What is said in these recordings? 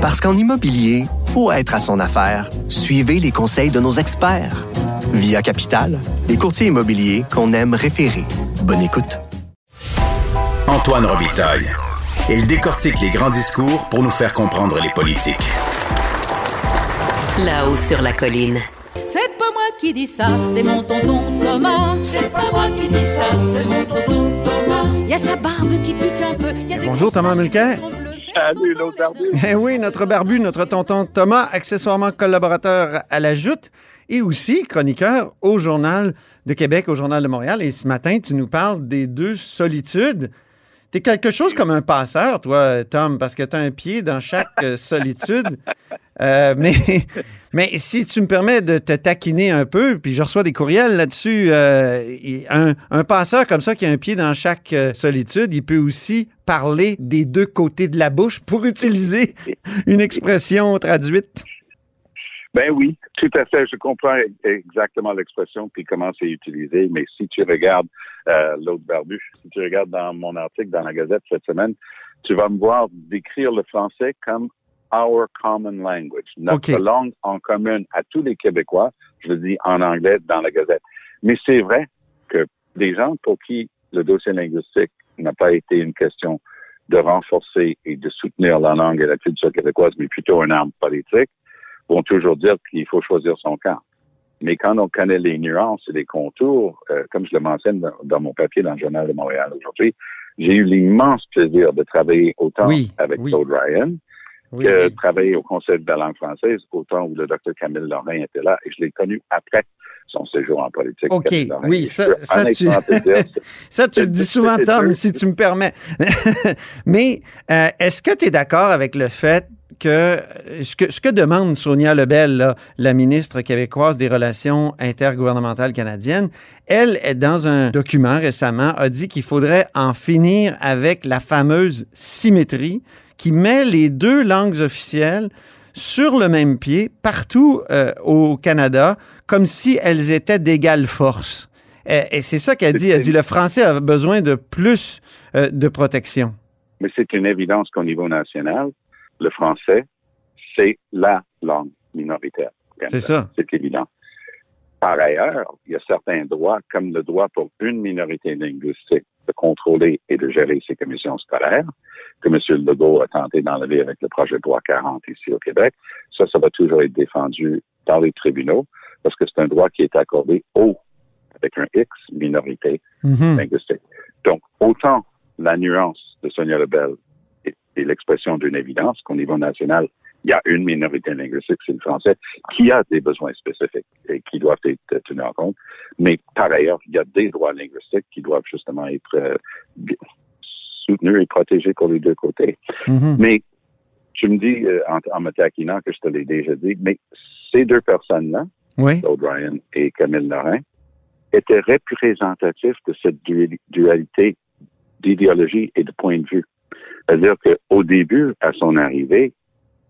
Parce qu'en immobilier, faut être à son affaire. Suivez les conseils de nos experts. Via Capital, les courtiers immobiliers qu'on aime référer. Bonne écoute. Antoine Robitaille. Il décortique les grands discours pour nous faire comprendre les politiques. Là-haut sur la colline. C'est pas moi qui dis ça, c'est mon tonton Thomas. C'est pas moi qui dis ça, c'est mon tonton Thomas. Y a sa barbe qui pique un peu. Y a des Bonjour, Thomas Mulcair. Bleues. Salut, barbu. Eh oui, notre barbu, notre tonton Thomas, accessoirement collaborateur à la Joute et aussi chroniqueur au Journal de Québec, au Journal de Montréal. Et ce matin, tu nous parles des deux solitudes. T'es quelque chose comme un passeur, toi, Tom, parce que tu un pied dans chaque euh, solitude. Euh, mais, mais si tu me permets de te taquiner un peu, puis je reçois des courriels là-dessus, euh, un, un passeur comme ça qui a un pied dans chaque solitude, il peut aussi parler des deux côtés de la bouche pour utiliser une expression traduite. Ben oui, tout à fait. Je comprends exactement l'expression puis comment c'est utilisé. Mais si tu regardes euh, l'autre barbu, si tu regardes dans mon article dans la Gazette cette semaine, tu vas me voir décrire le français comme our common language, notre langue en commun à tous les Québécois. Je le dis en anglais dans la Gazette. Mais c'est vrai que des gens pour qui le dossier linguistique n'a pas été une question de renforcer et de soutenir la langue et la culture québécoise, mais plutôt une arme politique, vont toujours dire qu'il faut choisir son camp. Mais quand on connaît les nuances et les contours, euh, comme je le mentionne dans, dans mon papier dans le Journal de Montréal aujourd'hui, j'ai eu l'immense plaisir de travailler autant Oui, avec oui. Claude Ryan Oui, que oui. travailler au Conseil de la langue française autant où le docteur Camille Lorrain était là et je l'ai connu après son séjour en politique. OK, oui, ça- tu- Ça, le dis souvent, Tom, si tu me permets. Mais euh, est-ce que tu es d'accord avec le fait que euh, ce que, ce que demande Sonia Lebel, la ministre québécoise des Relations intergouvernementales canadiennes, elle, est dans un document récemment, a dit qu'il faudrait en finir avec la fameuse symétrie qui met les deux langues officielles sur le même pied partout euh, au Canada, comme si elles étaient d'égale force. Et, et c'est ça qu'elle dit. Elle dit le français a besoin de plus euh, de protection. mais c'est une évidence qu'au niveau national, le français, c'est la langue minoritaire. C'est ça. C'est évident. Par ailleurs, il y a certains droits, comme le droit pour une minorité linguistique de contrôler et de gérer ses commissions scolaires, que M. Legault a tenté d'enlever avec le projet de loi 40 ici au Québec. Ça, ça va toujours être défendu dans les tribunaux parce que c'est un droit qui est accordé aux, avec un X, minorité Mhm. linguistique. Donc, autant la nuance de Sonia Lebel est l'expression d'une évidence qu'au niveau national, il y a une minorité linguistique, c'est le français, qui a des besoins spécifiques et qui doivent être tenus en compte. Mais par ailleurs, il y a des droits linguistiques qui doivent justement être euh, soutenus et protégés pour les deux côtés. Mhm. Mais tu me dis, euh, en, en me taquinant, que je te l'ai déjà dit, mais ces deux personnes-là, Oui. Ryan et Camille Lorrain, étaient représentatifs de cette duali- dualité d'idéologie et de point de vue. C'est-à-dire qu'au début, à son arrivée,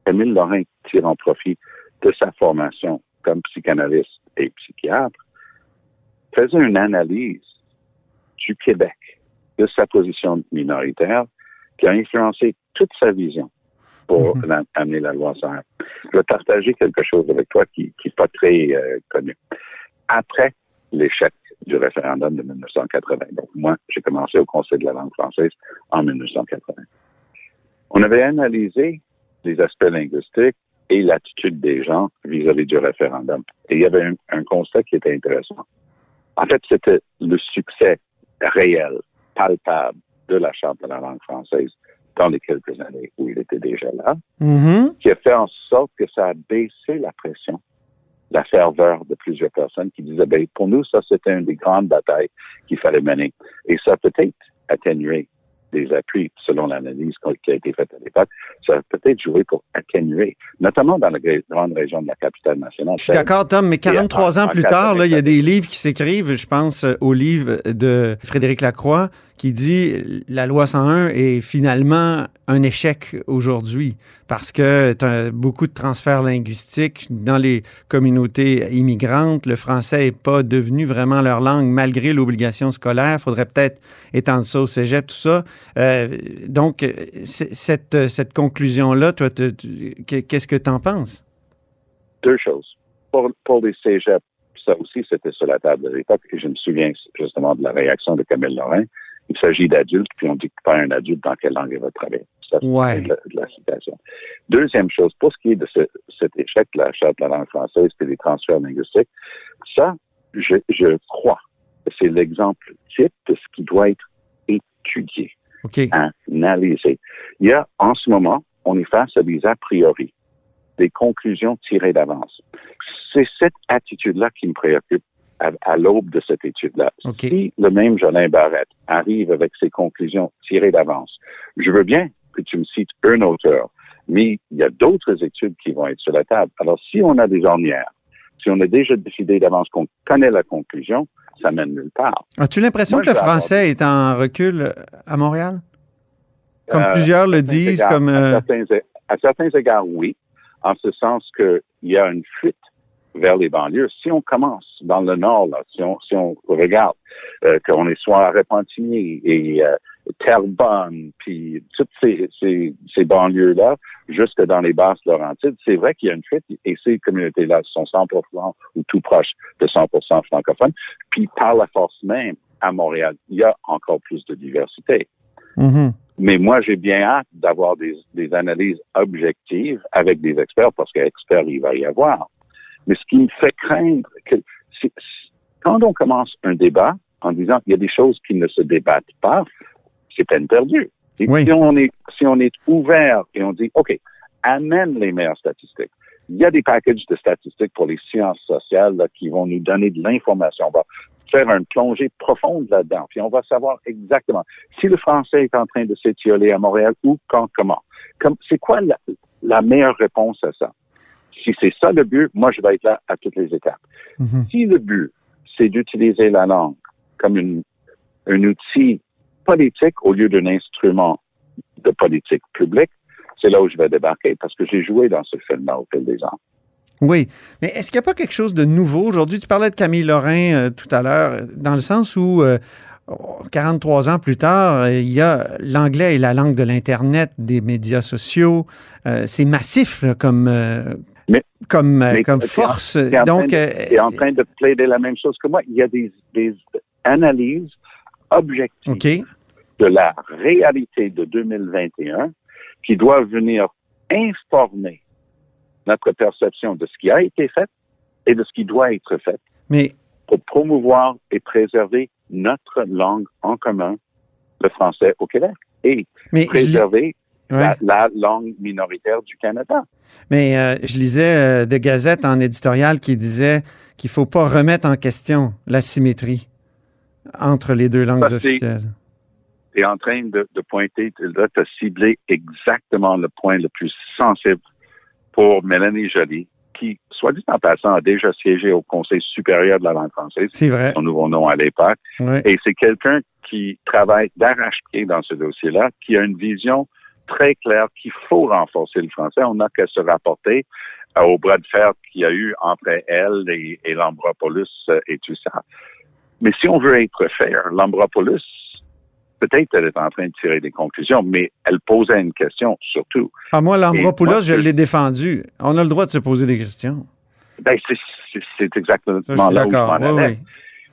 Camille Lorrain tire en profit de sa formation comme psychanalyste et psychiatre, faisait une analyse du Québec, de sa position minoritaire, qui a influencé toute sa vision pour Mhm. amener la loi 101. Je vais partager quelque chose avec toi qui n'est pas très euh, connu. Après l'échec du référendum de 1980, donc moi, j'ai commencé au Conseil de la langue française en 1980. On avait analysé les aspects linguistiques et l'attitude des gens vis-à-vis du référendum. Et il y avait un, un constat qui était intéressant. En fait, c'était le succès réel, palpable de la Charte de la langue française dans les quelques années où il était déjà là, Mhm. qui a fait en sorte que ça a baissé la pression, la ferveur de plusieurs personnes qui disaient, ben, pour nous, ça, c'était une des grandes batailles qu'il fallait mener. Et ça a peut-être atténué des appuis, selon l'analyse qui a été faite à l'époque, ça a peut-être joué pour atténuer, notamment dans la grande région de la capitale nationale. Je suis d'accord, Tom, mais 43 ans plus tard, là, il y a 87. des livres qui s'écrivent. Je pense euh, au livre de Frédéric Lacroix qui dit la loi 101 est finalement un échec aujourd'hui parce que tu beaucoup de transferts linguistiques dans les communautés immigrantes. Le français n'est pas devenu vraiment leur langue malgré l'obligation scolaire. Il faudrait peut-être étendre ça au cégep, tout ça. Euh, donc, cette, cette conclusion-là, toi, Qu'est-ce que tu en penses? Deux choses. Pour, pour les cégeps, ça aussi, c'était sur la table de l'époque, et je me souviens justement de la réaction de Camille Lorrain. Il s'agit d'adultes, puis on dit pas un adulte dans quelle langue il va travailler. Ça, ouais. de, la, citation. Deuxième chose, pour ce qui est de ce, cet échec de la charte de la langue française et des transferts linguistiques, ça, je, je crois que c'est l'exemple type de ce qui doit être étudié, okay. analysé. Il y a, en ce moment, on est face à des a priori, des conclusions tirées d'avance. C'est cette attitude-là qui me préoccupe à, l'aube de cette étude-là. Okay. Si le même Jolin Barrette arrive avec ses conclusions tirées d'avance, je veux bien que tu me cites un auteur, mais il y a d'autres études qui vont être sur la table. Alors, si on a des ornières, si on a déjà décidé d'avance qu'on connaît la conclusion, ça mène nulle part. As-tu l'impression que le français est en recul à Montréal? Comme Euh, plusieurs le à disent, égards- comme... À euh, certains, à certains égards, oui, en ce sens qu'il y a une fuite vers les banlieues. Si on commence dans le nord, là, si on, si on regarde euh, qu'on est soit à Repentigny et euh, Terrebonne, puis toutes ces, ces, ces banlieues-là, jusque dans les basses Laurentides, c'est vrai qu'il y a une fuite et ces communautés-là sont 100% ou tout proche de 100% francophones. Puis par la force même, à Montréal, il y a encore plus de diversité. mhm. Mais moi, j'ai bien hâte d'avoir des, des analyses objectives avec des experts, parce qu'experts, il va y avoir. Mais ce qui me fait craindre, que c'est- quand on commence un débat en disant qu'il y a des choses qui ne se débattent pas, c'est peine perdue. Et Oui. si on est si on est ouvert et on dit OK, amène les meilleures statistiques. Il y a des packages de statistiques pour les sciences sociales là, qui vont nous donner de l'information. On va faire une plongée profonde là-dedans, puis on va savoir exactement si le français est en train de s'étioler à Montréal ou quand, comment. Comme, c'est quoi la, la meilleure réponse à ça? Si c'est ça le but, moi, je vais être là à toutes les étapes. Mhm. Si le but, c'est d'utiliser la langue comme une, un outil politique au lieu d'un instrument de politique publique, c'est là où je vais débarquer parce que j'ai joué dans ce film-là au fil des ans. Oui, mais est-ce qu'il n'y a pas quelque chose de nouveau aujourd'hui? Tu parlais de Camille Lorrain euh, tout à l'heure, euh, dans le sens où euh, 43 ans plus tard, euh, il y a l'anglais et la langue de l'Internet, des médias sociaux. Euh, c'est massif là, comme, euh, Mais- comme, euh, mais comme force. t'es en Donc, train euh, Tu es en train de plaider la même chose que moi. Il y a des, des analyses objectives de la réalité de 2021 qui doivent venir informer notre perception de ce qui a été fait et de ce qui doit être fait Mais pour promouvoir et préserver notre langue en commun, le français au Québec, et mais, préserver. La, la langue minoritaire du Canada. mais euh, je lisais euh, de Gazette en éditorial qui disait qu'il ne faut pas remettre en question la symétrie entre les deux langues officielles. Tu es en train de, de pointer, là, tu as ciblé exactement le point le plus sensible pour Mélanie Joly, qui, soit dit en passant, a déjà siégé au Conseil supérieur de la langue française, C'est vrai. son nouveau nom à l'époque. Et c'est quelqu'un qui travaille d'arrache-pied dans ce dossier-là, qui a une vision très claire qu'il faut renforcer le français. On n'a qu'à se rapporter euh, au bras de fer qu'il y a eu entre elle et, et l'Ambropoulos euh, et tout ça. Mais si on veut être fair, l'Ambropoulos, peut-être elle est en train de tirer des conclusions, mais elle posait une question surtout. Ah, moi, Lambropoulos, moi, je je- l'ai défendu. On a le droit de se poser des questions. Ben, c'est- exactement là où m'en Oui, oui.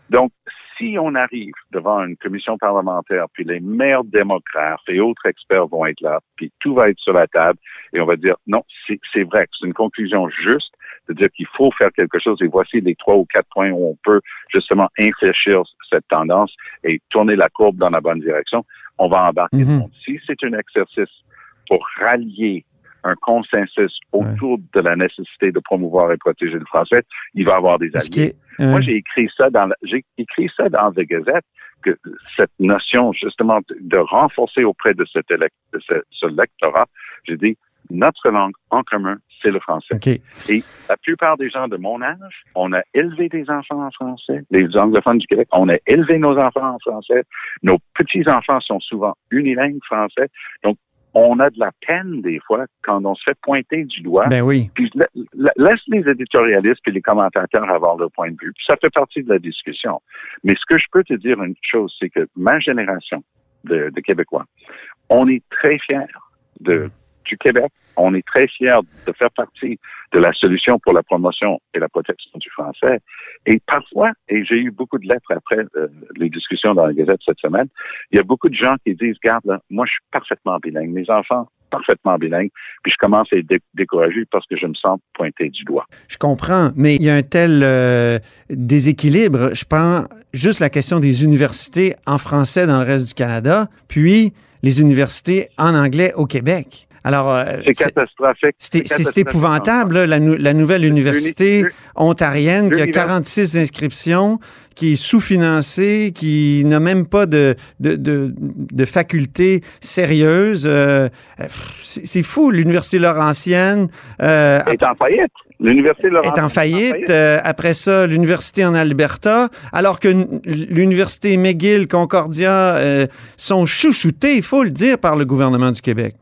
Donc, si on arrive devant une commission parlementaire, puis les meilleurs démocrates et autres experts vont être là, puis tout va être sur la table, et on va dire, non, c'est vrai c'est une conclusion juste de dire qu'il faut faire quelque chose, et voici les trois ou quatre points où on peut justement infléchir cette tendance et tourner la courbe dans la bonne direction, on va embarquer le monde. Si c'est un exercice pour rallier un consensus autour de la nécessité de promouvoir et protéger le français, il va avoir des alliés. euh, Moi, j'ai écrit ça dans j'ai écrit ça dans The Gazette que cette notion justement de, de renforcer auprès de cet élect, de ce, ce lectorat, j'ai dit notre langue en commun, c'est le français. Et la plupart des gens de mon âge, on a élevé des enfants en français. Les anglophones du Québec, on a élevé nos enfants en français. Nos petits-enfants sont souvent unilingues français. Donc, on a de la peine des fois quand on se fait pointer du doigt. Ben oui. Puis la- la- laisse les éditorialistes et les commentateurs avoir leur point de vue. Puis ça fait partie de la discussion. Mais ce que je peux te dire une chose, c'est que ma génération de, de Québécois, on est très fiers de du Québec. On est très fiers de faire partie de la solution pour la promotion et la protection du français. Et parfois, et j'ai eu beaucoup de lettres après euh, les discussions dans la Gazette cette semaine, il y a beaucoup de gens qui disent, garde, moi, je suis parfaitement bilingue. Mes enfants parfaitement bilingue, puis je commence à être découragé parce que je me sens pointé du doigt. Je comprends, mais il y a un tel euh, déséquilibre. Je prends juste la question des universités en français dans le reste du Canada, puis les universités en anglais au Québec. Alors, euh, c'est catastrophique. C'est épouvantable, la, nouvelle université ontarienne qui a 46 inscriptions, qui est sous-financée, qui n'a même pas de, de, de, faculté sérieuse. Euh, c'est fou, l'université Laurentienne. Euh, est en faillite. L'université Laurentienne est en faillite. Euh, après ça, l'université en Alberta, alors que l'université McGill, Concordia sont chouchoutés, il faut le dire, par le gouvernement du Québec.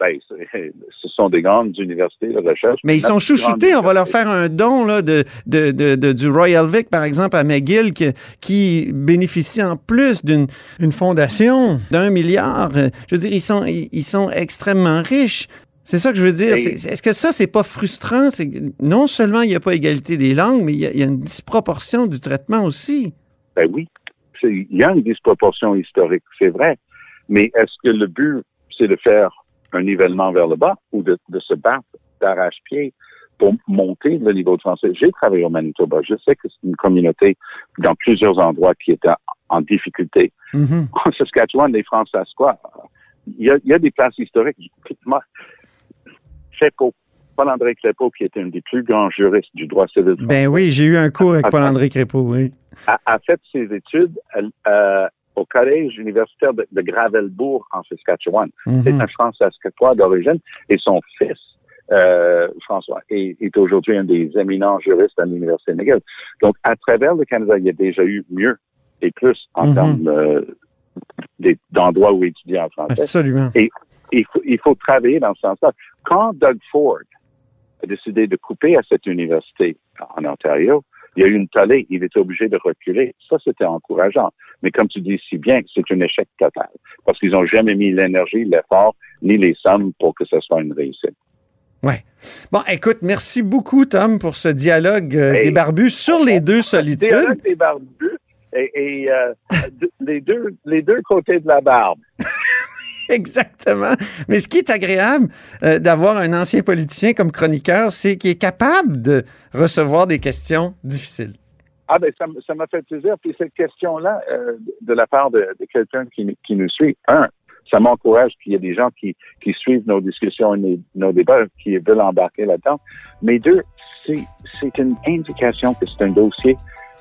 Ben, ce sont des grandes universités de recherche. Mais ils sont chouchoutés. On va leur faire un don là, de, de, de, du Royal Vic, par exemple, à McGill, qui, qui bénéficie en plus d'une une fondation d'un milliard. Je veux dire, ils sont, ils sont extrêmement riches. C'est ça que je veux dire. Est-ce que ça, c'est pas frustrant? Non seulement il n'y a pas égalité des langues, mais il y, a, il y a une disproportion du traitement aussi. Ben oui. Il y a une disproportion historique, c'est vrai. Mais est-ce que le but, c'est de faire un nivellement vers le bas ou de, se battre d'arrache-pied pour monter le niveau de français. J'ai travaillé au Manitoba. Je sais que c'est une communauté dans plusieurs endroits qui est en, difficulté. Mm-hmm. En Saskatchewan, les Français, quoi? Il y, a, il y a des places historiques. Crépeau, Paul-André Crépeau, qui était un des plus grands juristes du droit civil Ben oui, j'ai eu un cours avec Paul-André Crépeau, oui. A, fait ses études euh, au collège universitaire de, Gravelbourg en Saskatchewan. Mhm. C'est un Français saskatois d'origine et son fils, euh, François, est, est aujourd'hui un des éminents juristes à l'Université McGill. Donc, à travers le Canada, il y a déjà eu mieux et plus en mhm. termes euh, d'endroits où étudier en français. Absolument. Et il faut, il faut travailler dans ce sens-là. Quand Doug Ford a décidé de couper à cette université en Ontario, il y a eu une tollée, il était obligé de reculer. Ça, c'était encourageant. Mais comme tu dis si bien, c'est un échec total parce qu'ils n'ont jamais mis l'énergie, l'effort, ni les sommes pour que ce soit une réussite. Oui. Bon, écoute, merci beaucoup, Tom, pour ce dialogue euh, des barbus sur les deux solitudes. Dialogue des barbus et, euh, les, deux, les deux côtés de la barbe. Exactement. Mais ce qui est agréable euh, d'avoir un ancien politicien comme chroniqueur, c'est qu'il est capable de recevoir des questions difficiles. Ah ben ça m'a fait plaisir. Puis cette question-là, euh, de la part de, quelqu'un qui, nous suit, un, ça m'encourage qu'il y ait des gens qui, suivent nos discussions et nos, débats, qui veulent embarquer là-dedans. Mais deux, c'est une indication que c'est un dossier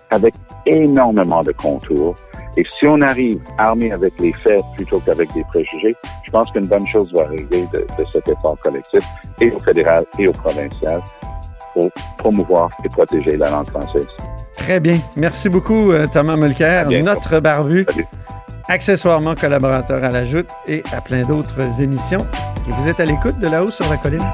avec énormément de contours. Et si on arrive armé avec les faits plutôt qu'avec des préjugés, je pense qu'une bonne chose va arriver de, cet effort collectif, et au fédéral et au provincial, pour promouvoir et protéger la langue française. Très bien. Merci beaucoup, euh, Thomas Mulcair, notre barbu. Accessoirement collaborateur à la Joute et à plein d'autres émissions. Et vous êtes à l'écoute de là-haut sur la colline.